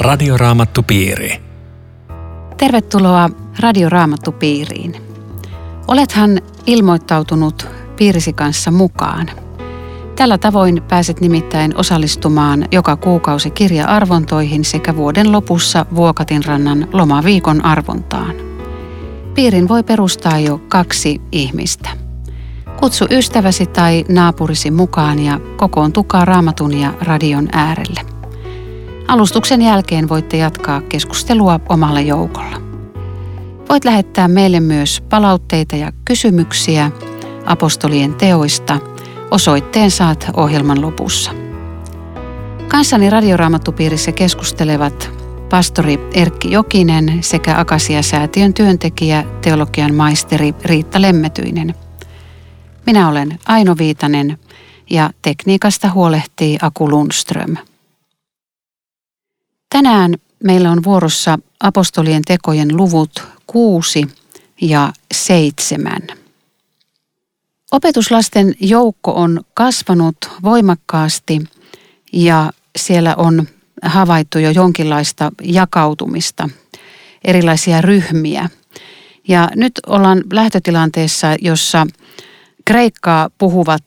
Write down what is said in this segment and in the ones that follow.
Radioraamattupiiri. Tervetuloa Radioraamattupiiriin. Olethan ilmoittautunut piirisi kanssa mukaan. Tällä tavoin pääset nimittäin osallistumaan joka kuukausi kirja-arvontoihin sekä vuoden lopussa Vuokatinrannan lomaviikon arvontaan. Piirin voi perustaa jo kaksi ihmistä. Kutsu ystäväsi tai naapurisi mukaan ja kokoontukaa raamatun ja radion äärelle. Alustuksen jälkeen voitte jatkaa keskustelua omalla joukolla. Voit lähettää meille myös palautteita ja kysymyksiä apostolien teoista. Osoitteen saat ohjelman lopussa. Kanssani radioraamattupiirissä keskustelevat pastori Erkki Jokinen sekä Akasia-säätiön työntekijä, teologian maisteri Riitta Lemmetyinen. Minä olen Aino Viitanen ja tekniikasta huolehtii Aku Lundström. Tänään meillä on vuorossa apostolien tekojen luvut 6 ja 7. Opetuslasten joukko on kasvanut voimakkaasti ja siellä on havaittu jo jonkinlaista jakautumista, erilaisia ryhmiä. Ja nyt ollaan lähtötilanteessa, jossa Kreikkaa puhuvat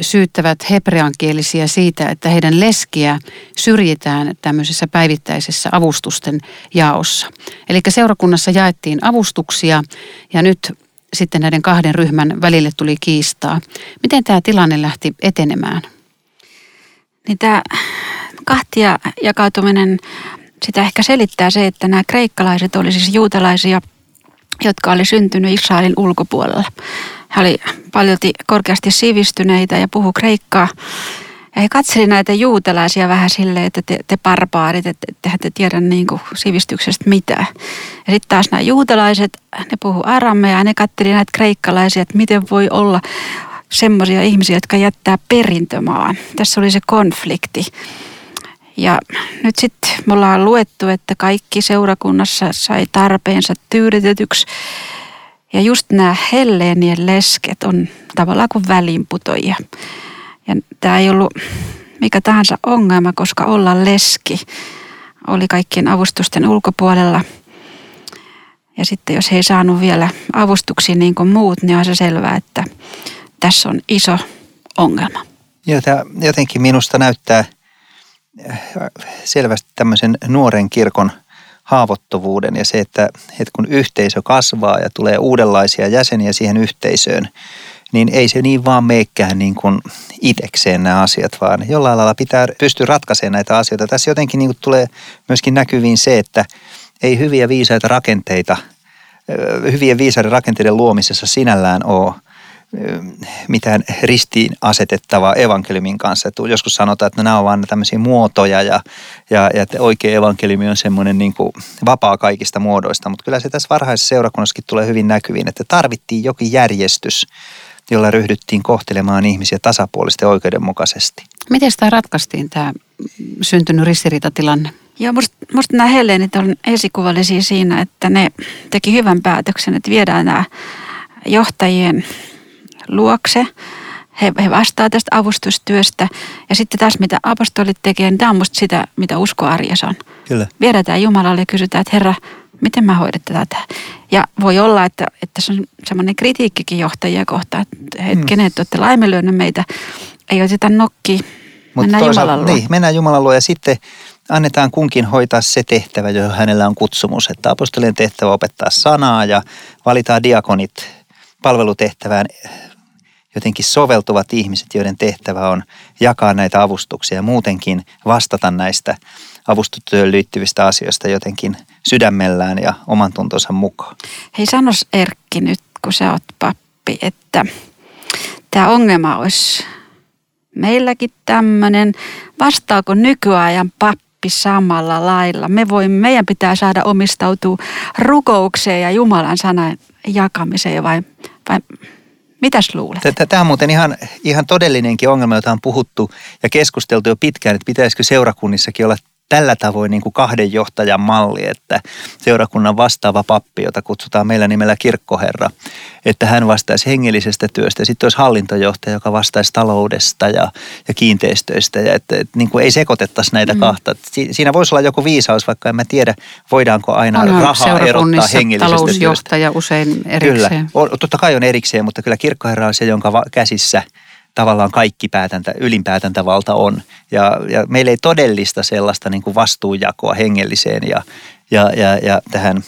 syyttävät hebreankielisiä siitä, että heidän leskiä syrjitään tämmöisessä päivittäisessä avustusten jaossa. Eli seurakunnassa jaettiin avustuksia ja nyt sitten näiden kahden ryhmän välille tuli kiistaa. Miten tämä tilanne lähti etenemään? Niin tämä kahtia jakautuminen, sitä ehkä selittää se, että nämä kreikkalaiset oli siis juutalaisia, jotka oli syntynyt Israelin ulkopuolella. He oli paljon korkeasti sivistyneitä ja puhu kreikkaa. Ja he katseli näitä juutalaisia vähän silleen, että te, te barbaarit, että ettehän te tiedä niin kuin sivistyksestä mitään. Ja sitten taas nämä juutalaiset, ne puhu aramea ja ne katseli näitä kreikkalaisia, että miten voi olla semmoisia ihmisiä, jotka jättää perintömaan. Tässä oli se konflikti. Ja nyt sitten me ollaan luettu, että kaikki seurakunnassa sai tarpeensa tyydytetyksi. Ja just nämä Helleenien lesket on tavallaan kuin välinputoja. Ja tämä ei ollut mikä tahansa ongelma, koska olla leski oli kaikkien avustusten ulkopuolella. Ja sitten jos he ei saanut vielä avustuksia niin kuin muut, niin on se selvää, että tässä on iso ongelma. Ja tämä jotenkin minusta näyttää äh, selvästi tämmöisen nuoren kirkon haavoittuvuuden ja se, että, että kun yhteisö kasvaa ja tulee uudenlaisia jäseniä siihen yhteisöön, niin ei se niin vaan meikkään niin kuin itekseen nämä asiat, vaan jollain lailla pitää pystyä ratkaisemaan näitä asioita. Tässä jotenkin niin kuin tulee myöskin näkyviin se, että ei hyviä viisaita rakenteita, hyvien viisaiden rakenteiden luomisessa sinällään ole mitään ristiin asetettavaa evankeliumin kanssa. Että joskus sanotaan, että nämä on vain tämmöisiä muotoja ja, ja, ja että oikea evankeliumi on semmoinen niin kuin vapaa kaikista muodoista. Mutta kyllä se tässä varhaisessa seurakunnassakin tulee hyvin näkyviin, että tarvittiin jokin järjestys, jolla ryhdyttiin kohtelemaan ihmisiä tasapuolisesti ja oikeudenmukaisesti. Miten tämä ratkaistiin, tämä syntynyt ristiriitatilanne? Joo, musta, musta nämä Helleenit on esikuvallisia siinä, että ne teki hyvän päätöksen, että viedään nämä johtajien luokse. He, he vastaa tästä avustustyöstä. Ja sitten taas mitä apostolit tekee, niin tämä on musta sitä, mitä usko arjessa on. Kyllä. Viedään Jumalalle ja kysytään, että Herra, miten mä hoidan tätä? Ja voi olla, että, että se on semmoinen kritiikkikin johtajia kohtaan, että hetkinen, että olette laiminlyönyt meitä. Ei oteta nokki, mennään Jumalan luo. Niin, mennään Jumalan luo ja sitten annetaan kunkin hoitaa se tehtävä, johon hänellä on kutsumus. Että apostolien tehtävä opettaa sanaa ja valitaan diakonit palvelutehtävään jotenkin soveltuvat ihmiset, joiden tehtävä on jakaa näitä avustuksia ja muutenkin vastata näistä avustustyöhön liittyvistä asioista jotenkin sydämellään ja oman tuntonsa mukaan. Hei sanos Erkki nyt, kun sä oot pappi, että tämä ongelma olisi meilläkin tämmöinen. Vastaako nykyajan pappi samalla lailla? Me voimme, meidän pitää saada omistautua rukoukseen ja Jumalan sanan jakamiseen vai, vai Mitäs luulet? Tämä on muuten ihan, ihan todellinenkin ongelma, jota on puhuttu ja keskusteltu jo pitkään, että pitäisikö seurakunnissakin olla tällä tavoin niin kuin kahden johtajan malli, että seurakunnan vastaava pappi, jota kutsutaan meillä nimellä kirkkoherra, että hän vastaisi hengellisestä työstä sitten olisi hallintojohtaja, joka vastaisi taloudesta ja, ja kiinteistöistä ja että, että niin kuin ei sekoitettaisi näitä mm. kahta. Siinä voisi olla joku viisaus, vaikka en mä tiedä, voidaanko aina Onhan rahaa erottaa hengellisestä talousjohtaja työstä. usein erikseen. Kyllä, totta kai on erikseen, mutta kyllä kirkkoherra on se, jonka käsissä tavallaan kaikki päätäntä, ylinpäätäntävalta on. Ja, ja meillä ei todellista sellaista niin kuin vastuunjakoa hengelliseen ja, ja, ja, ja tähän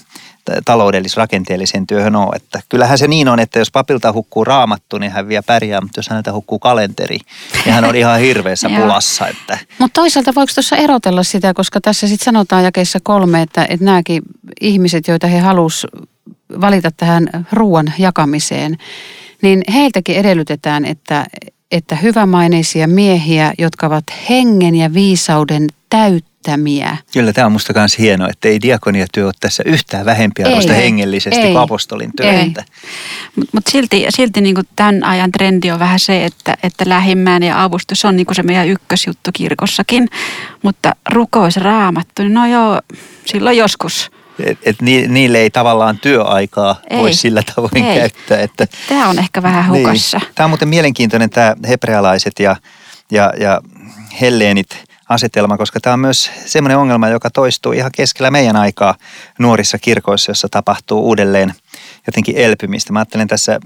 taloudellis-rakenteelliseen työhön ole. Että kyllähän se niin on, että jos papilta hukkuu raamattu, niin hän vielä pärjää, mutta jos häneltä hukkuu kalenteri, niin hän on ihan hirveässä pulassa. Että. Mutta toisaalta voiko tuossa erotella sitä, koska tässä sitten sanotaan jakeessa kolme, että, että nämäkin ihmiset, joita he halusivat valita tähän ruoan jakamiseen, niin heiltäkin edellytetään, että, että hyvämaineisia miehiä, jotka ovat hengen ja viisauden täyttämiä. Kyllä tämä on musta myös hienoa, että ei diakoniatyö ole tässä yhtään vähempiarvoista hengellisesti ei, kuin apostolin työ. Mutta mut silti, silti niin kuin tämän ajan trendi on vähän se, että, että lähimmään ja avustus on niin kuin se meidän ykkösjuttu kirkossakin. Mutta rukous raamattu, niin no joo, silloin joskus – et, et niille ei tavallaan työaikaa ei. voi sillä tavoin ei. käyttää. Että, tämä on ehkä vähän niin. hukassa. Niin. Tämä on muuten mielenkiintoinen tämä hebrealaiset ja, ja, ja helleenit asetelma, koska tämä on myös semmoinen ongelma, joka toistuu ihan keskellä meidän aikaa nuorissa kirkoissa, jossa tapahtuu uudelleen – jotenkin elpymistä. Mä ajattelen tässä,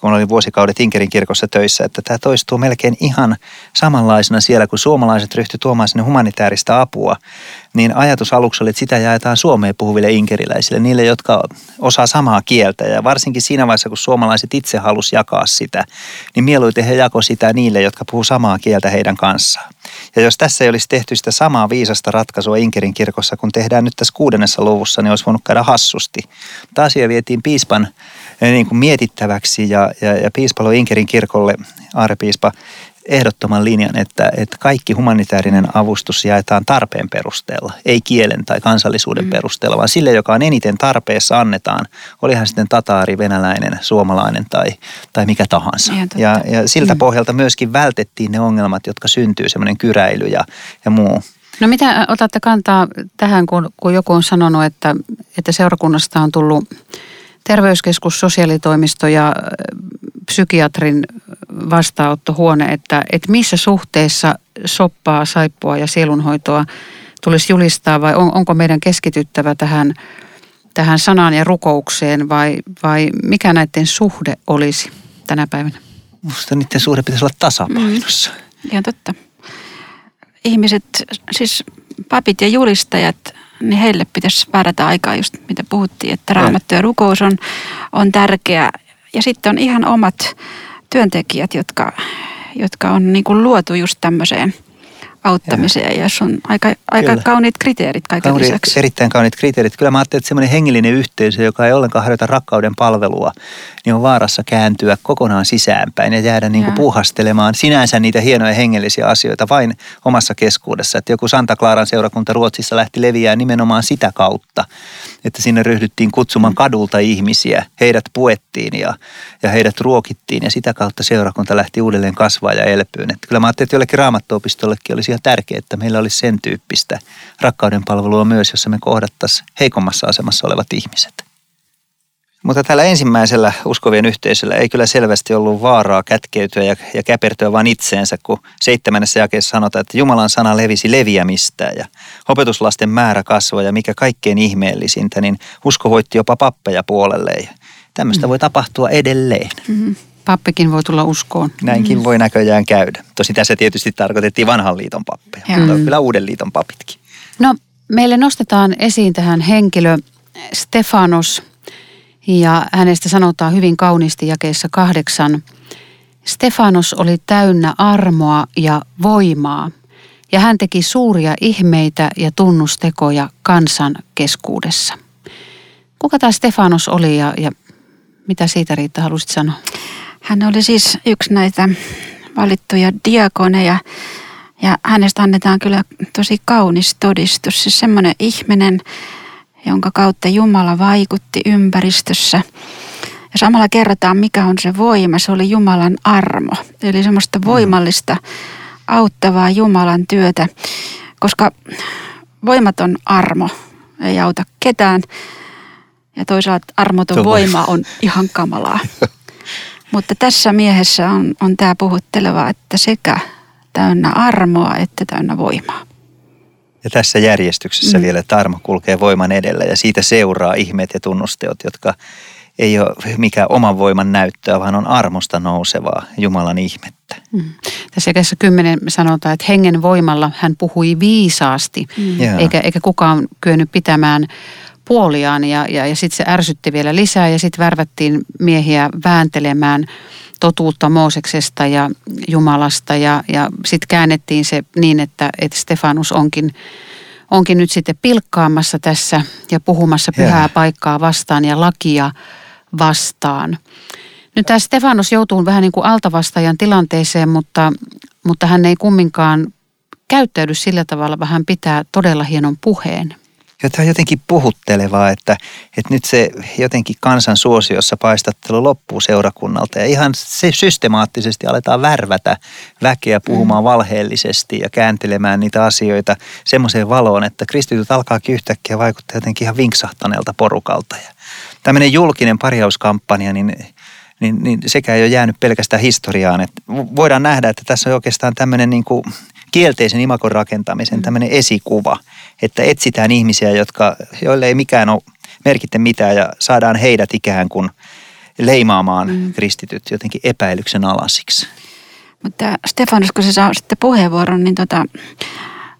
kun olin vuosikaudet Inkerin kirkossa töissä, että tämä toistuu melkein ihan samanlaisena siellä, kun suomalaiset ryhtyi tuomaan sinne humanitaarista apua. Niin ajatus aluksi oli, että sitä jaetaan Suomeen puhuville inkeriläisille, niille, jotka osaa samaa kieltä. Ja varsinkin siinä vaiheessa, kun suomalaiset itse halusi jakaa sitä, niin mieluiten he jako sitä niille, jotka puhuu samaa kieltä heidän kanssaan. Ja jos tässä ei olisi tehty sitä samaa viisasta ratkaisua Inkerin kirkossa, kun tehdään nyt tässä kuudennessa luvussa, niin olisi voinut käydä hassusti. Tämä asia vietiin piispan eh, niin kuin mietittäväksi ja, ja, ja piispalo Inkerin kirkolle, aarepiispa, ehdottoman linjan, että, että kaikki humanitaarinen avustus jaetaan tarpeen perusteella, ei kielen tai kansallisuuden mm. perusteella, vaan sille, joka on eniten tarpeessa annetaan, olihan sitten tataari, venäläinen, suomalainen tai, tai mikä tahansa. Ja, ja siltä mm. pohjalta myöskin vältettiin ne ongelmat, jotka syntyy, semmoinen kyräily ja, ja muu. No mitä otatte kantaa tähän, kun, kun joku on sanonut, että, että seurakunnasta on tullut terveyskeskus, sosiaalitoimisto ja psykiatrin vastaanottohuone, että, että missä suhteessa soppaa, saippua ja sielunhoitoa tulisi julistaa vai on, onko meidän keskityttävä tähän, tähän sanaan ja rukoukseen vai, vai mikä näiden suhde olisi tänä päivänä? Minusta niiden suhde pitäisi olla tasapainossa. Mm, ihan totta. Ihmiset, siis papit ja julistajat, niin heille pitäisi varata aikaa just mitä puhuttiin, että raamattu ja rukous on, on tärkeä. Ja sitten on ihan omat työntekijät, jotka, jotka on niin kuin luotu just tämmöiseen auttamiseen, ja jos on aika, aika kauniit kriteerit kaiken Kauni, lisäksi. Erittäin kauniit kriteerit. Kyllä mä ajattelin, että semmoinen hengellinen yhteisö, joka ei ollenkaan harjoita rakkauden palvelua, niin on vaarassa kääntyä kokonaan sisäänpäin ja jäädä niin kuin puhastelemaan sinänsä niitä hienoja hengellisiä asioita vain omassa keskuudessa. Että joku Santa Claran seurakunta Ruotsissa lähti leviää nimenomaan sitä kautta, että sinne ryhdyttiin kutsumaan kadulta ihmisiä. Heidät puettiin ja, ja heidät ruokittiin ja sitä kautta seurakunta lähti uudelleen kasvaa ja elpyyn. Että kyllä mä ajattelin, että jollekin raamattuopistollekin olisi ihan tärkeää, että meillä olisi sen tyyppistä rakkauden palvelua myös, jossa me kohdattaisiin heikommassa asemassa olevat ihmiset. Mutta tällä ensimmäisellä uskovien yhteisöllä ei kyllä selvästi ollut vaaraa kätkeytyä ja, ja käpertyä vain itseensä, kun seitsemännessä jakeessa sanotaan, että Jumalan sana levisi leviämistä ja opetuslasten määrä kasvoi ja mikä kaikkein ihmeellisintä, niin usko voitti jopa pappeja puolelle ja tämmöistä mm. voi tapahtua edelleen. Mm-hmm. Pappikin voi tulla uskoon. Näinkin mm. voi näköjään käydä. Tosi tässä tietysti tarkoitettiin vanhan liiton pappeja, ja. mutta kyllä uuden liiton papitkin. No meille nostetaan esiin tähän henkilö Stefanos – ja hänestä sanotaan hyvin kauniisti jakeessa kahdeksan. Stefanos oli täynnä armoa ja voimaa, ja hän teki suuria ihmeitä ja tunnustekoja kansan keskuudessa. Kuka tämä Stefanos oli ja, ja mitä siitä Riitta halusit sanoa? Hän oli siis yksi näitä valittuja diakoneja ja hänestä annetaan kyllä tosi kaunis todistus. Siis semmoinen ihminen, jonka kautta Jumala vaikutti ympäristössä. Ja samalla kerrotaan, mikä on se voima. Se oli Jumalan armo. Eli semmoista mm. voimallista, auttavaa Jumalan työtä. Koska voimaton armo ei auta ketään ja toisaalta armoton voima on ihan kamalaa. Mutta tässä miehessä on, on tämä puhutteleva, että sekä täynnä armoa että täynnä voimaa. Ja tässä järjestyksessä Mm. vielä, että armo kulkee voiman edellä ja siitä seuraa ihmeet ja tunnusteot, jotka ei ole mikään oman voiman näyttöä, vaan on armosta nousevaa Jumalan ihmettä. Mm. Tässä jakeessa kymmenen sanotaan, että hengen voimalla hän puhui viisaasti, Joo. eikä, eikä kukaan kyennyt pitämään puoliaan. Ja, ja, ja sitten se ärsytti vielä lisää ja sitten värvättiin miehiä vääntelemään totuutta Mooseksesta ja Jumalasta. Ja, ja sitten käännettiin se niin, että, että Stefanus onkin, onkin nyt sitten pilkkaamassa tässä ja puhumassa pyhää Joo. paikkaa vastaan ja lakia vastaan. Nyt tämä Stefanus joutuu vähän niin kuin altavastajan tilanteeseen, mutta, mutta hän ei kumminkaan käyttäydy sillä tavalla, vaan hän pitää todella hienon puheen. Ja tämä on jotenkin puhuttelevaa, että, että nyt se jotenkin kansan suosiossa paistattelu loppuu seurakunnalta ja ihan se systemaattisesti aletaan värvätä väkeä puhumaan valheellisesti ja kääntelemään niitä asioita semmoiseen valoon, että kristityt alkaakin yhtäkkiä vaikuttaa jotenkin ihan vinksahtaneelta porukalta. Ja tämmöinen julkinen parjauskampanja, niin niin, niin sekä ei ole jäänyt pelkästään historiaan. Että voidaan nähdä, että tässä on oikeastaan tämmöinen niin kuin kielteisen imakon rakentamisen tämmöinen esikuva, että etsitään ihmisiä, jotka, joille ei mikään ole merkitte mitään ja saadaan heidät ikään kuin leimaamaan mm. kristityt jotenkin epäilyksen alasiksi. Mutta Stefanus, kun se saa sitten puheenvuoron, niin tota,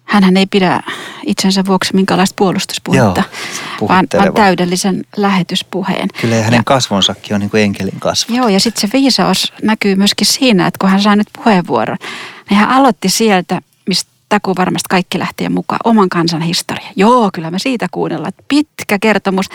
hänhän ei pidä itsensä vuoksi minkälaista puolustuspuhetta, Joo, vaan, vaan täydellisen lähetyspuheen. Kyllä ja hänen Ja- kasvonsakin on niin kuin enkelin kasvo. Joo, ja sitten se viisaus näkyy myöskin siinä, että kun hän sai nyt puheenvuoron, niin hän aloitti sieltä, mistä takuu varmasti kaikki lähtee mukaan, oman kansan historia. Joo, kyllä me siitä kuunnellaan. Pitkä kertomus,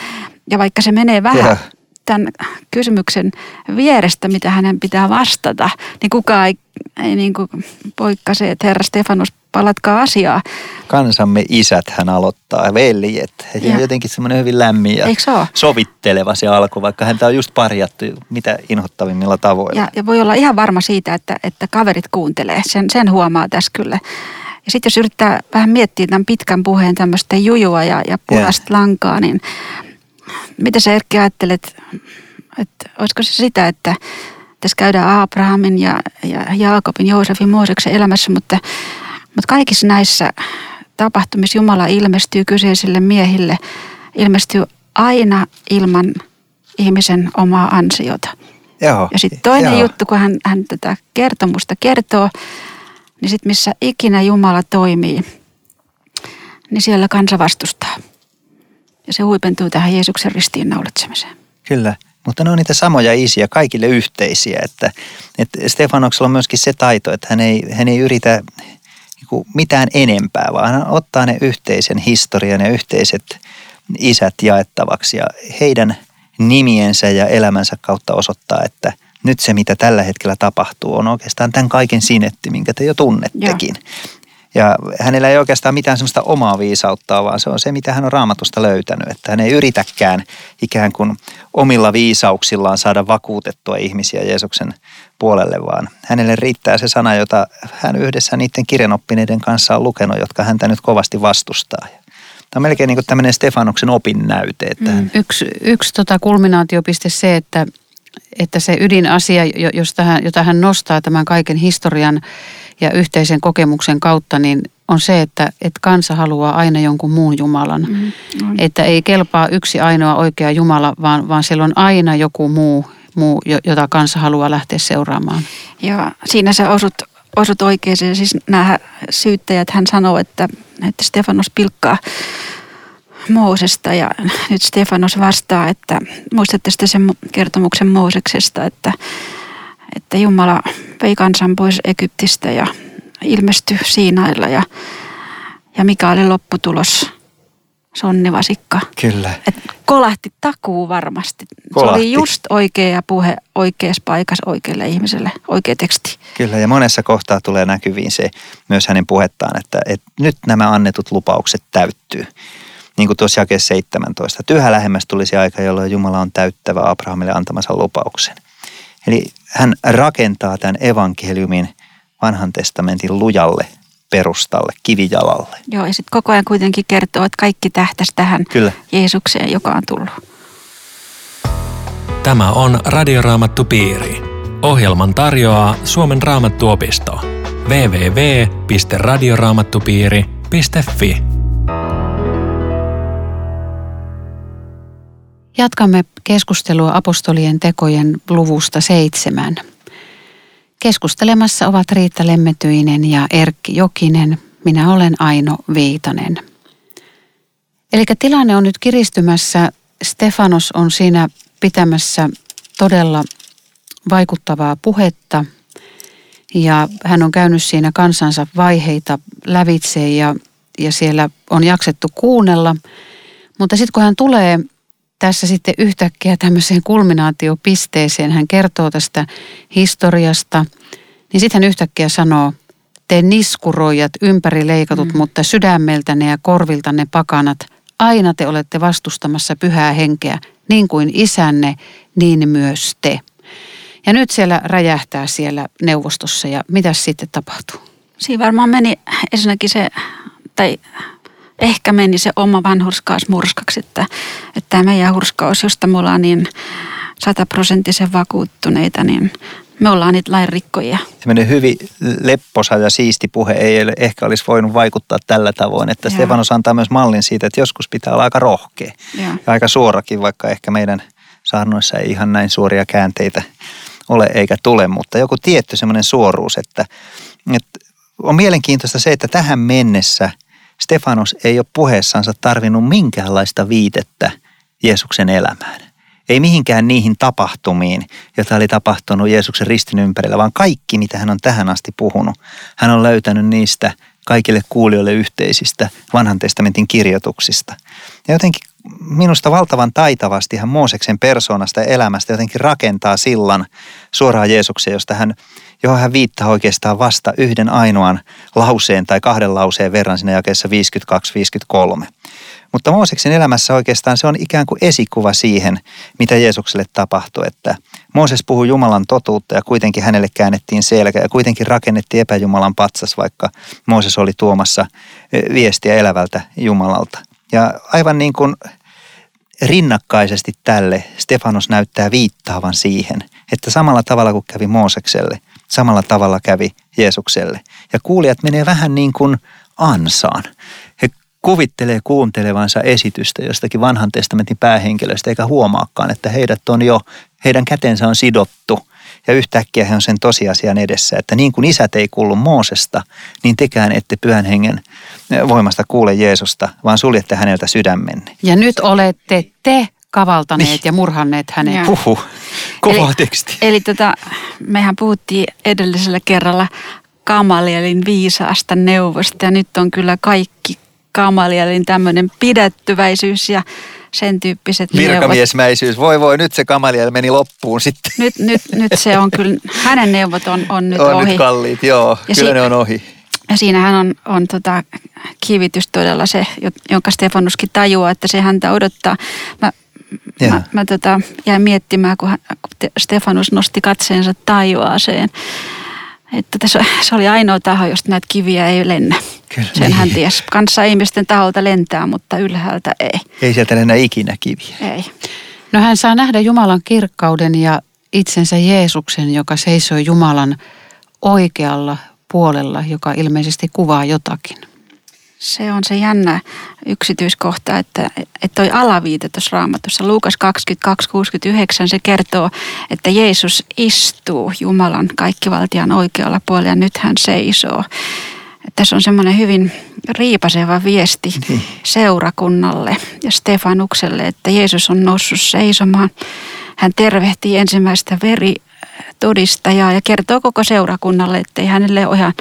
ja vaikka se menee vähän tämän kysymyksen vierestä, mitä hänen pitää vastata, niin kukaan ei, ei niin kuin poikkase, että herra Stefanus, palatkaa asiaa. Kansamme isät hän aloittaa, veljet. Ja jotenkin semmoinen hyvin lämmin ja sovitteleva se alku, vaikka häntä on just parjattu mitä inhottavimmilla tavoilla. Ja, ja voi olla ihan varma siitä, että, että kaverit kuuntelee. Sen, sen huomaa tässä kyllä. Ja sitten jos yrittää vähän miettiä tämän pitkän puheen tämmöistä jujua ja, ja punaista lankaa, niin mitä sä Erkki ajattelet, että olisiko se sitä, että tässä käydään Abrahamin ja, ja Jaakobin, Joosefin, Mooseksen elämässä, mutta, mutta kaikissa näissä tapahtumissa Jumala ilmestyy kyseisille miehille, ilmestyy aina ilman ihmisen omaa ansiota. Joo. Ja sitten toinen joo. juttu, kun hän, hän tätä kertomusta kertoo, niin sitten missä ikinä Jumala toimii, niin siellä kansa vastustaa. Ja se huipentuu tähän Jeesuksen ristiin naulitsemiseen. Kyllä, mutta ne on niitä samoja isiä, kaikille yhteisiä. Että, että Stefanoksella on myöskin se taito, että hän ei, hän ei yritä kuin mitään enempää, vaan hän ottaa ne yhteisen historian ja yhteiset isät jaettavaksi ja heidän nimiensä ja elämänsä kautta osoittaa, että nyt se mitä tällä hetkellä tapahtuu on oikeastaan tämän kaiken sinetti, minkä te jo tunnettekin. Ja hänellä ei oikeastaan mitään semmoista omaa viisautta, vaan se on se, mitä hän on raamatusta löytänyt. Että hän ei yritäkään ikään kuin omilla viisauksillaan saada vakuutettua ihmisiä Jeesuksen puolelle, vaan hänelle riittää se sana, jota hän yhdessä niiden kirjanoppineiden kanssa on lukenut, jotka häntä nyt kovasti vastustaa. Tämä on melkein niin kuin tämmöinen Stefanuksen opinnäyte, että hän, Yksi, yksi tota kulminaatiopiste se, että, että se ydinasia, jo- josta hän, jota hän nostaa tämän kaiken historian ja yhteisen kokemuksen kautta, niin on se, että, että kansa haluaa aina jonkun muun Jumalan. Mm. Että ei kelpaa yksi ainoa oikea Jumala, vaan, vaan siellä on aina joku muu, muu, jo- jota kansa haluaa lähteä seuraamaan. Ja siinä sä osut, osut oikeeseen. Siis nämä syyttäjät, hän sanoo, että, että Stefanos pilkkaa Moosesta ja nyt Stefanos vastaa, että muistatte sitten sen kertomuksen Mooseksesta, että, että Jumala vei kansan pois Egyptistä ja ilmestyi Siinailla ja, ja mikä oli lopputulos? Sonnivasikka. kyllä. Et kolahti takuu varmasti. Se Kolahti. oli just oikea puhe oikeassa paikassa oikealle ihmiselle, oikea teksti. Kyllä, ja monessa kohtaa tulee näkyviin se myös hänen puhettaan, että, että nyt nämä annetut lupaukset täyttyy. Niin kuin tuossa jakeessa 17. että Yhä lähemmäs tulisi aika, jolloin Jumala on täyttävä Abrahamille antamansa lupauksen. Eli hän rakentaa tämän evankeliumin vanhan testamentin lujalle perustalle, kivijalalle. Joo, ja sitten koko ajan kuitenkin kertoo, että kaikki tähtäisi tähän Kyllä. Jeesukseen, joka on tullut. Tämä on Radioraamattu Piiri. Ohjelman tarjoaa Suomen raamattuopisto. www.radioraamattupiiri.fi Jatkamme keskustelua apostolien tekojen luvusta seitsemän. Keskustelemassa ovat Riitta Lemmetyinen ja Erkki Jokinen. Minä olen Aino Viitanen. Eli tilanne on nyt kiristymässä. Stefanos on siinä pitämässä todella vaikuttavaa puhetta ja hän on käynyt siinä kansansa vaiheita lävitse ja, ja siellä on jaksettu kuunnella. Mutta sitten kun hän tulee tässä sitten yhtäkkiä tämmöiseen kulminaatiopisteeseen, hän kertoo tästä historiasta, niin sitten hän yhtäkkiä sanoo, te niskuroijat, ympärileikatut, mm. mutta sydämeltänne ja korviltanne pakanat, aina te olette vastustamassa pyhää henkeä, niin kuin isänne, niin myös te. Ja nyt siellä räjähtää siellä neuvostossa ja mitä sitten tapahtuu? Siinä varmaan meni ensinnäkin se, tai ehkä meni se oma vanhurskaus murskaksi, että, että tämä meidän hurskaus, josta me ollaan niin sataprosenttisen vakuuttuneita, niin me ollaan niitä lainrikkojia. Sellainen hyvin lepposa ja siisti puhe ei ehkä olisi voinut vaikuttaa tällä tavoin, että Stefanos antaa myös mallin siitä, että joskus pitää olla aika rohkea ja, ja aika suorakin, vaikka ehkä meidän saarnoissa ei ihan näin suoria käänteitä ole eikä tule, mutta joku tietty semmoinen suoruus, että, että on mielenkiintoista se, että tähän mennessä Stefanos ei ole puheessansa tarvinnut minkäänlaista viitettä Jeesuksen elämään ei mihinkään niihin tapahtumiin, joita oli tapahtunut Jeesuksen ristin ympärillä, vaan kaikki, mitä hän on tähän asti puhunut. Hän on löytänyt niistä kaikille kuulijoille yhteisistä vanhan testamentin kirjoituksista. Ja jotenkin minusta valtavan taitavasti hän Mooseksen persoonasta ja elämästä jotenkin rakentaa sillan suoraan Jeesukseen, josta hän, johon hän viittaa oikeastaan vasta yhden ainoan lauseen tai kahden lauseen verran siinä jakeessa 52-53. Mutta Mooseksen elämässä oikeastaan se on ikään kuin esikuva siihen, mitä Jeesukselle tapahtui, että Mooses puhui Jumalan totuutta ja kuitenkin hänelle käännettiin selkä ja kuitenkin rakennettiin epäjumalan patsas, vaikka Mooses oli tuomassa eh, viestiä elävältä Jumalalta. Ja aivan niin kuin rinnakkaisesti tälle Stefanos näyttää viittaavan siihen, että samalla tavalla kuin kävi Moosekselle, samalla tavalla kävi Jeesukselle. Ja kuulijat menee vähän niin kuin ansaan. He kuvittelee kuuntelevansa esitystä jostakin vanhan testamentin päähenkilöstä eikä huomaakaan, että heidät on jo, heidän kätensä on sidottu ja yhtäkkiä he on sen tosiasian edessä, että niin kuin isät ei kuulu Moosesta, niin tekään ette pyhän hengen voimasta kuule Jeesusta, vaan suljette häneltä sydämenne. Ja nyt olette te kavaltaneet niin. ja murhanneet hänet. Puhu, kova teksti. Eli tota, mehän puhuttiin edellisellä kerralla Kamalielin viisaasta neuvosta ja nyt on kyllä kaikki Kamalielin tämmöinen pidättyväisyys ja sen tyyppiset Virkamiesmäisyys. Voi voi, nyt se Kamaliel meni loppuun sitten. Nyt, nyt, nyt se on kyllä, hänen neuvot on, on nyt on ohi. nyt kalliit, joo. Ja kyllä si- ne on ohi. Ja siinähän on, on tota kivitys todella se, jonka Stefanuskin tajuaa, että se häntä odottaa. Mä, mä, mä tota, jäin miettimään, kun, hän, kun Stefanus nosti katseensa taivaaseen että tässä, se oli ainoa taho, josta näitä kiviä ei lennä. Kyllä, Sen niin. hän ties. Kanssa ihmisten taholta lentää, mutta ylhäältä ei. Ei sieltä lennä ikinä kiviä. Ei. No hän saa nähdä Jumalan kirkkauden ja itsensä Jeesuksen, joka seisoi Jumalan oikealla puolella, joka ilmeisesti kuvaa jotakin. Se on se jännä yksityiskohta, että, että toi alaviite tuossa raamatussa, Luukas 22.69, se kertoo, että Jeesus istuu Jumalan kaikkivaltian oikealla puolella ja nyt hän seisoo. Tässä on semmoinen hyvin riipaseva viesti niin. seurakunnalle ja Stefanukselle, että Jeesus on noussut seisomaan. Hän tervehtii ensimmäistä veri todistajaa ja kertoo koko seurakunnalle, että ei hänelle ole ihan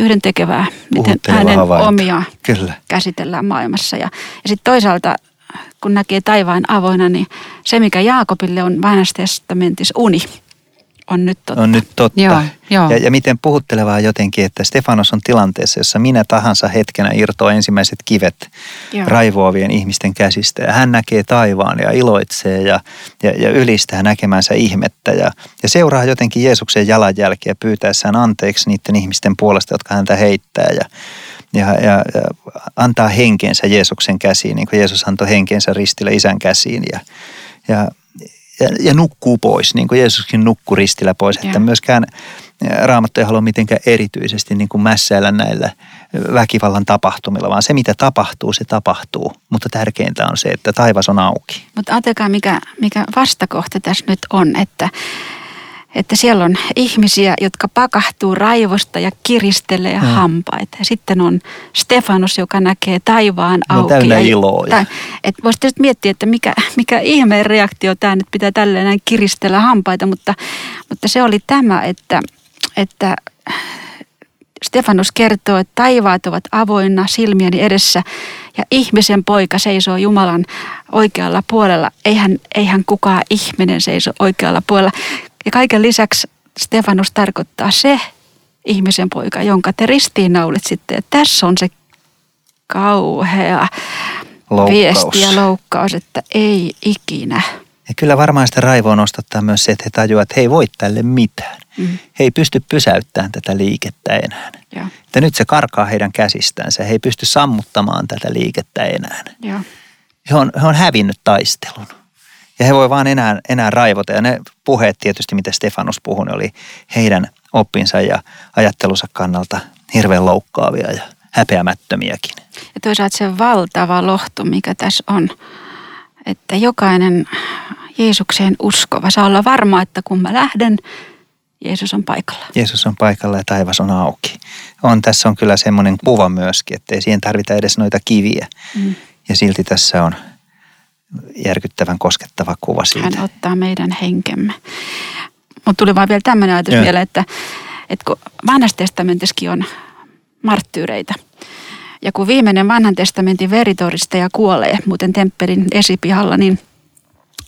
yhdentekevää, miten hänen havainto. omia Kyllä. käsitellään maailmassa. Ja, ja sitten toisaalta, kun näkee taivaan avoina, niin se mikä Jaakobille on vanhassa testamentissa uni, on nyt totta. On nyt totta. Joo, joo. Ja, ja miten puhuttelevaa jotenkin, että Stefanos on tilanteessa, jossa minä tahansa hetkenä irtoaa ensimmäiset kivet Joo. raivoavien ihmisten käsistä. Ja hän näkee taivaan ja iloitsee ja, ja, ja ylistää näkemänsä ihmettä. Ja, ja seuraa jotenkin Jeesuksen jalanjälkeä pyytäessään anteeksi niiden ihmisten puolesta, jotka häntä heittää. Ja, ja, ja, ja antaa henkensä Jeesuksen käsiin, niin kuin Jeesus antoi henkensä ristille isän käsiin. Ja, ja, ja, ja nukkuu pois, niin kuin Jeesuskin nukkui ristillä pois. Että myöskään Raamattu ei halua mitenkään erityisesti niin kuin mässäillä näillä väkivallan tapahtumilla, vaan se mitä tapahtuu, se tapahtuu. Mutta tärkeintä on se, että taivas on auki. Mutta ajatelkaa, mikä, mikä vastakohta tässä nyt on, että, että siellä on ihmisiä, jotka pakahtuu raivosta ja kiristelee Mm. hampaita. Ja sitten on Stefanus, joka näkee taivaan Ne on auki. täynnä ja, iloa ja- et voisitte nyt miettiä, että mikä, mikä ihmeen reaktio tämä nyt pitää tälleen näin kiristellä hampaita, mutta, mutta se oli tämä, että, että Stefanus kertoo, että taivaat ovat avoinna silmieni edessä ja ihmisen poika seisoo Jumalan oikealla puolella. Eihän, eihän kukaan ihminen seiso oikealla puolella. Ja kaiken lisäksi Stefanus tarkoittaa se ihmisen poika, jonka te ristiinnaulit sitten. Ja tässä on se kauhea Loukkaus. viesti ja loukkaus, että ei ikinä. Ja kyllä varmaan sitä raivoa nostattaa myös se, että he tajuavat, että he ei voi tälle mitään. Mm. He ei pysty pysäyttämään tätä liikettä enää. Joo, Että nyt se karkaa heidän käsistänsä. He ei pysty sammuttamaan tätä liikettä enää. joo. He on, he on hävinnyt taistelun. Ja he voi vaan enää, enää raivota. Ja ne puheet tietysti, mitä Stefanus puhui, ne oli heidän oppinsa ja ajattelunsa kannalta hirveän loukkaavia ja häpeämättömiäkin. Ja toisaalta se valtava lohtu, mikä tässä on, että jokainen Jeesukseen uskova saa olla varma, että kun mä lähden, Jeesus on paikalla. Jeesus on paikalla ja taivas on auki. On, tässä on kyllä semmoinen kuva myöskin, että ei siihen tarvita edes noita kiviä. Mm. Ja silti tässä on järkyttävän koskettava kuva siitä. Hän ottaa meidän henkemme. Mutta tuli vaan vielä tämmöinen ajatus Joo. vielä, että, että kun vanhassa testamentissakin on marttyyreitä. Ja kun viimeinen vanhan testamentin veritodistaja kuolee, muuten temppelin esipihalla, niin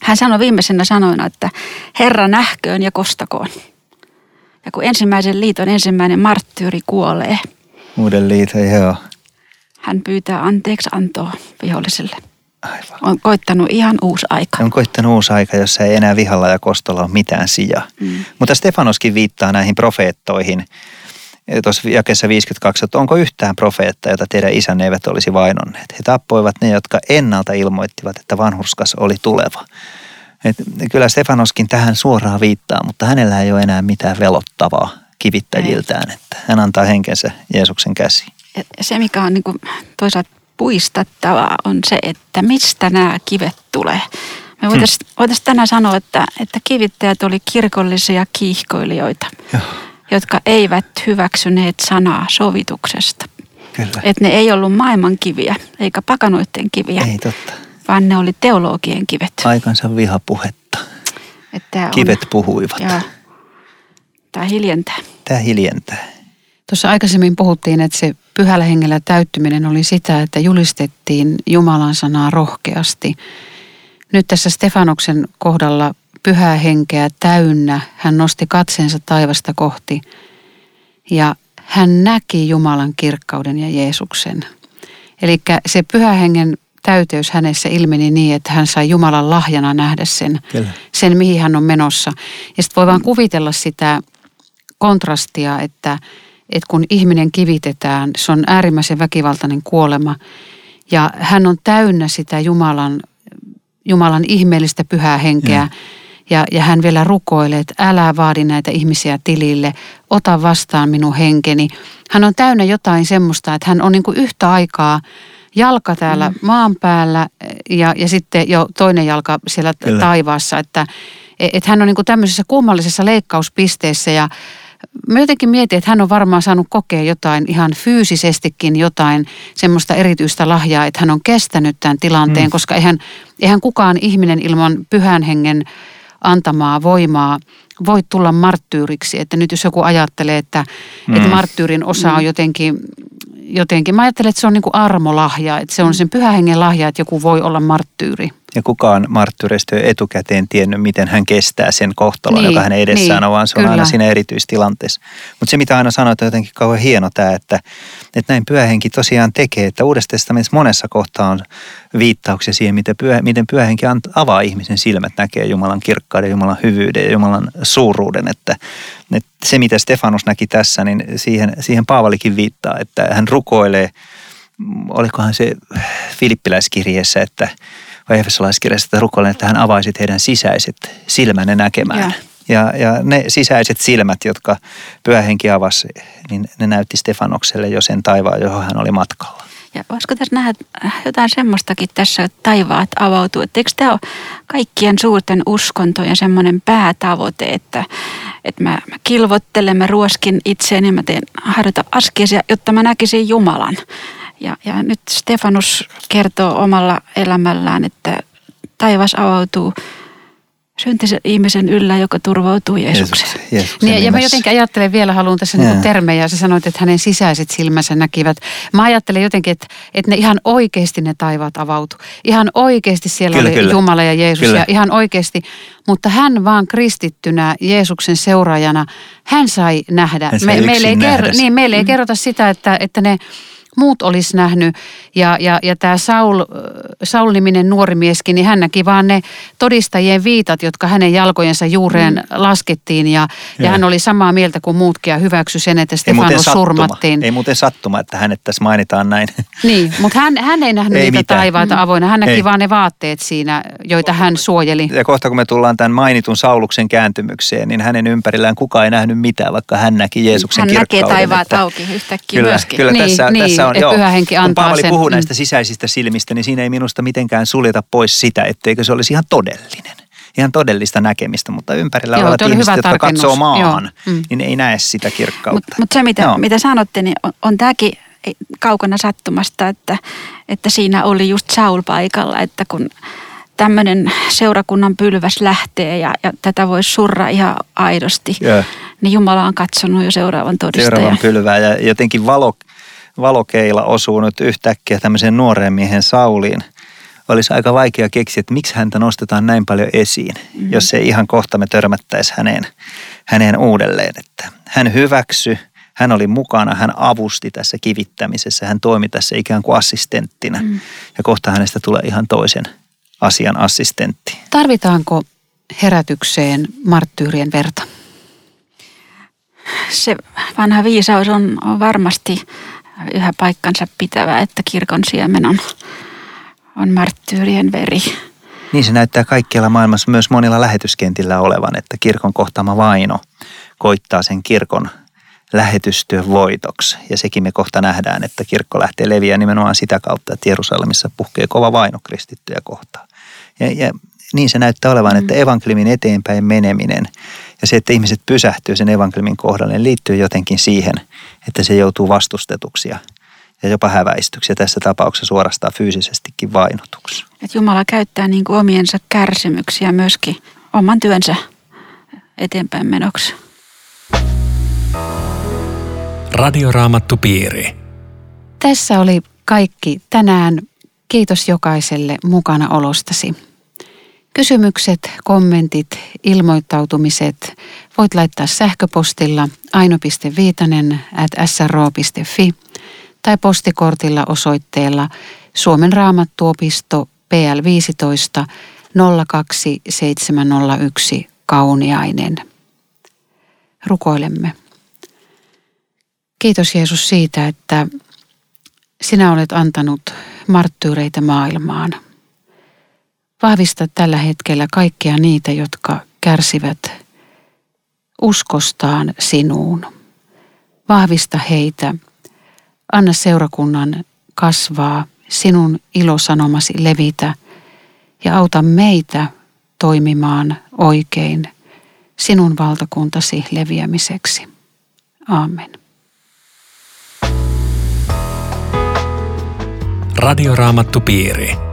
hän sanoi viimeisenä sanoina, että Herra nähköön ja kostakoon. Ja kun ensimmäisen liiton ensimmäinen marttyyri kuolee, Uuden liiton, joo. hän pyytää anteeksi antoa viholliselle. Aivan. On koittanut ihan uusi aika. On koittanut uusi aika, jossa ei enää vihalla ja kostolla ole mitään sijaa. Mm. Mutta Stefanoskin viittaa näihin profeettoihin. Tuossa jakessa 52, että onko yhtään profeetta, jota teidän isänne eivät olisi vainonneet. He tappoivat ne, jotka ennalta ilmoittivat, että vanhurskas oli tuleva. Et kyllä Stefanoskin tähän suoraan viittaa, mutta hänellä ei ole enää mitään velottavaa kivittäjiltään. Että hän antaa henkensä Jeesuksen käsiin. Ja se, mikä on niin kuin toisaalta puistattavaa, on se, että mistä nämä kivet tulee. Me voitaisiin voitais tänään sanoa, että, että kivittäjät oli kirkollisia kiihkoilijoita, Joo, jotka eivät hyväksyneet sanaa sovituksesta. kyllä. Että ne ei ollut maailman kiviä, eikä pakanoiden kiviä, Ei totta. vaan ne oli teologien kivet. Aikansa vihapuhetta. Että on- Kivet puhuivat. Joo. Tämä hiljentää. Tämä hiljentää. Tuossa aikaisemmin puhuttiin, että se pyhällä hengellä täyttyminen oli sitä, että julistettiin Jumalan sanaa rohkeasti. Nyt tässä Stefanoksen kohdalla pyhää henkeä täynnä hän nosti katseensa taivasta kohti ja hän näki Jumalan kirkkauden ja Jeesuksen. Eli se pyhä hengen täyteys hänessä ilmeni niin, että hän sai Jumalan lahjana nähdä sen, Kyllä. sen mihin hän on menossa. Ja sitten voi vaan kuvitella sitä kontrastia, että, että kun ihminen kivitetään, se on äärimmäisen väkivaltainen kuolema. Ja hän on täynnä sitä Jumalan, Jumalan ihmeellistä pyhää henkeä. Joo. Ja, ja hän vielä rukoilee, että älä vaadi näitä ihmisiä tilille, ota vastaan minun henkeni. Hän on täynnä jotain semmoista, että hän on niin kuin yhtä aikaa jalka täällä mm. maan päällä ja, ja sitten jo toinen jalka siellä Kyllä. taivaassa. Että et hän on niin kuin tämmöisessä kummallisessa leikkauspisteessä ja mä jotenkin mietin, että hän on varmaan saanut kokea jotain ihan fyysisestikin jotain semmoista erityistä lahjaa, että hän on kestänyt tämän tilanteen, Mm. mm. koska eihän, eihän kukaan ihminen ilman pyhän hengen antamaa voimaa voi tulla marttyyriksi. Että nyt jos joku ajattelee, että, mm. että Mm. marttyyrin osa on jotenkin, jotenkin, mä ajattelen, että se on niin kuin armolahja, että se on sen pyhän hengen lahja, että joku voi olla marttyyri. Ja kukaan marttyyreistä ei etukäteen tiennyt, miten hän kestää sen kohtalon, Niin, joka hänen edessään niin, on, vaan se on kyllä. aina siinä erityistilanteessa. Mutta se, mitä aina sanoit, on jotenkin kauhean hieno tämä, että, että näin pyhähenki tosiaan tekee, että Uudessa testamentissa monessa kohtaa on viittauksia siihen, miten, pyhä, miten pyhähenki avaa ihmisen silmät, näkee Jumalan kirkkauden, Jumalan hyvyyden ja Jumalan suuruuden. Että, että se, mitä Stefanus näki tässä, niin siihen, siihen Paavalikin viittaa, että hän rukoilee, mm, olikohan se Filippiläiskirjeessä, että vai Efesolaiskirjassa, että rukoilen, että hän avaisit heidän sisäiset silmänne näkemään. Joo. Ja, ja ne sisäiset silmät, jotka pyhähenki avasi, niin ne näytti Stefanokselle jo sen taivaan, johon hän oli matkalla. Ja voisiko tässä nähdä jotain semmoistakin tässä, että taivaat avautuu. Että eikö tämä ole kaikkien suurten uskontojen semmoinen päätavoite, että, että mä, mä kilvottelen, mä ruoskin itseäni, mä teen harjoita askeisia, jotta mä näkisin Jumalan. Ja, ja nyt Stefanus kertoo omalla elämällään, että taivas avautuu syntisen ihmisen yllä, joka turvautuu Jeesukseen. Jeesus- Jeesuksen Niin, ja mä jotenkin ajattelen vielä, haluan tässä niin termejä, sä sanoit, että hänen sisäiset silmänsä näkivät. Mä ajattelen jotenkin, että, että ne ihan oikeasti ne taivaat avautu. Ihan oikeasti siellä Kyllä, oli kyllä. Jumala ja Jeesus Kyllä. ja ihan oikeasti. Mutta hän vaan kristittynä Jeesuksen seuraajana, hän sai nähdä. Hän sai meille ei, kerro, niin, meille ei kerrota sitä, että, että ne muut olisi nähnyt. Ja, ja, ja tämä Saul, Saul-niminen nuori mieskin, niin hän näki vaan ne todistajien viitat, jotka hänen jalkojensa juureen mm. laskettiin. Ja, ja hän oli samaa mieltä kuin muutkin ja hyväksyi sen, että Stefanos sattuma, surmattiin. ei muuten sattuma, että hänet tässä mainitaan näin. Niin, mutta hän, hän ei nähnyt Ei niitä mitään. taivaita avoinna. Hän näki Ei. vaan ne vaatteet siinä, joita hän suojeli. Ja kohta kun me tullaan tämän mainitun Sauluksen kääntymykseen, niin hänen ympärillään kukaan ei nähnyt mitään, vaikka hän näki Jeesuksen Hän näkee kirkkauden. taivaat että- auki yhtäkkiä Kyllä, myöskin. kyllä Niin, tässä, niin, tässä on, että joo. pyhä henki Kun antaa Paavali sen, puhuu mm. näistä sisäisistä silmistä, niin siinä ei minusta mitenkään suljeta pois sitä, etteikö se olisi ihan todellinen. Ihan todellista näkemistä, mutta ympärillä Joo, olevat ihmiset, hyvä jotka tarkennus. katsoo maahan, Joo, mm. niin ei näe sitä kirkkautta. Mutta mut se, mitä, Joo. mitä sanotte, niin on, on tämäkin kaukana sattumasta, että, että siinä oli just Saul paikalla, että kun tämmöinen seurakunnan pylväs lähtee ja, ja tätä voisi surra ihan aidosti, Joo. niin Jumala on katsonut jo seuraavan todistajan. seuraavan pylvää ja jotenkin valo, valokeila osuu nyt yhtäkkiä tämmöiseen nuoreen miehen Sauliin. Olisi aika vaikea keksiä, että miksi häntä nostetaan näin paljon esiin, mm. jos ei ihan kohta me törmättäisi häneen, häneen uudelleen. Että hän hyväksy, hän oli mukana, hän avusti tässä kivittämisessä, hän toimi tässä ikään kuin assistenttina. Mm. Ja kohta hänestä tulee ihan toisen asian assistentti. Tarvitaanko herätykseen marttyyrien verta? Se vanha viisaus on varmasti yhä paikkansa pitävä, että kirkon siemen on, on marttyyrien veri. Niin se näyttää kaikkialla maailmassa myös monilla lähetyskentillä olevan, että kirkon kohtaama vaino koittaa sen kirkon lähetystyön voitoksi. Ja sekin me kohta nähdään, että kirkko lähtee leviämään nimenomaan sitä kautta, että Jerusalemissa puhkee kova vaino kristittyjä kohtaan. Ja, ja niin se näyttää olevan, että evankeliumin eteenpäin meneminen ja se, että ihmiset pysähtyy sen evankeliumin kohdalle, niin liittyy jotenkin siihen, että se joutuu vastustetuksi ja, ja jopa häväistyksi ja tässä tapauksessa suorastaan fyysisestikin vainotuksi. Että Jumala käyttää niin kuin omiensa kärsimyksiä myöskin oman työnsä eteenpäin menoksi. Radioraamattupiiri. Tässä oli kaikki tänään. Kiitos jokaiselle mukana olostasi. Kysymykset, kommentit, ilmoittautumiset voit laittaa sähköpostilla aino.viitanen at sro.fi tai postikortilla osoitteella Suomen raamattuopisto PL 15 02701 Kauniainen. Rukoilemme. Kiitos Jeesus siitä, että sinä olet antanut marttyyreitä maailmaan. Vahvista tällä hetkellä kaikkia niitä, jotka kärsivät uskostaan sinuun. Vahvista heitä. Anna seurakunnan kasvaa, sinun ilosanomasi levitä ja auta meitä toimimaan oikein sinun valtakuntasi leviämiseksi. Aamen. Radioraamattupiiri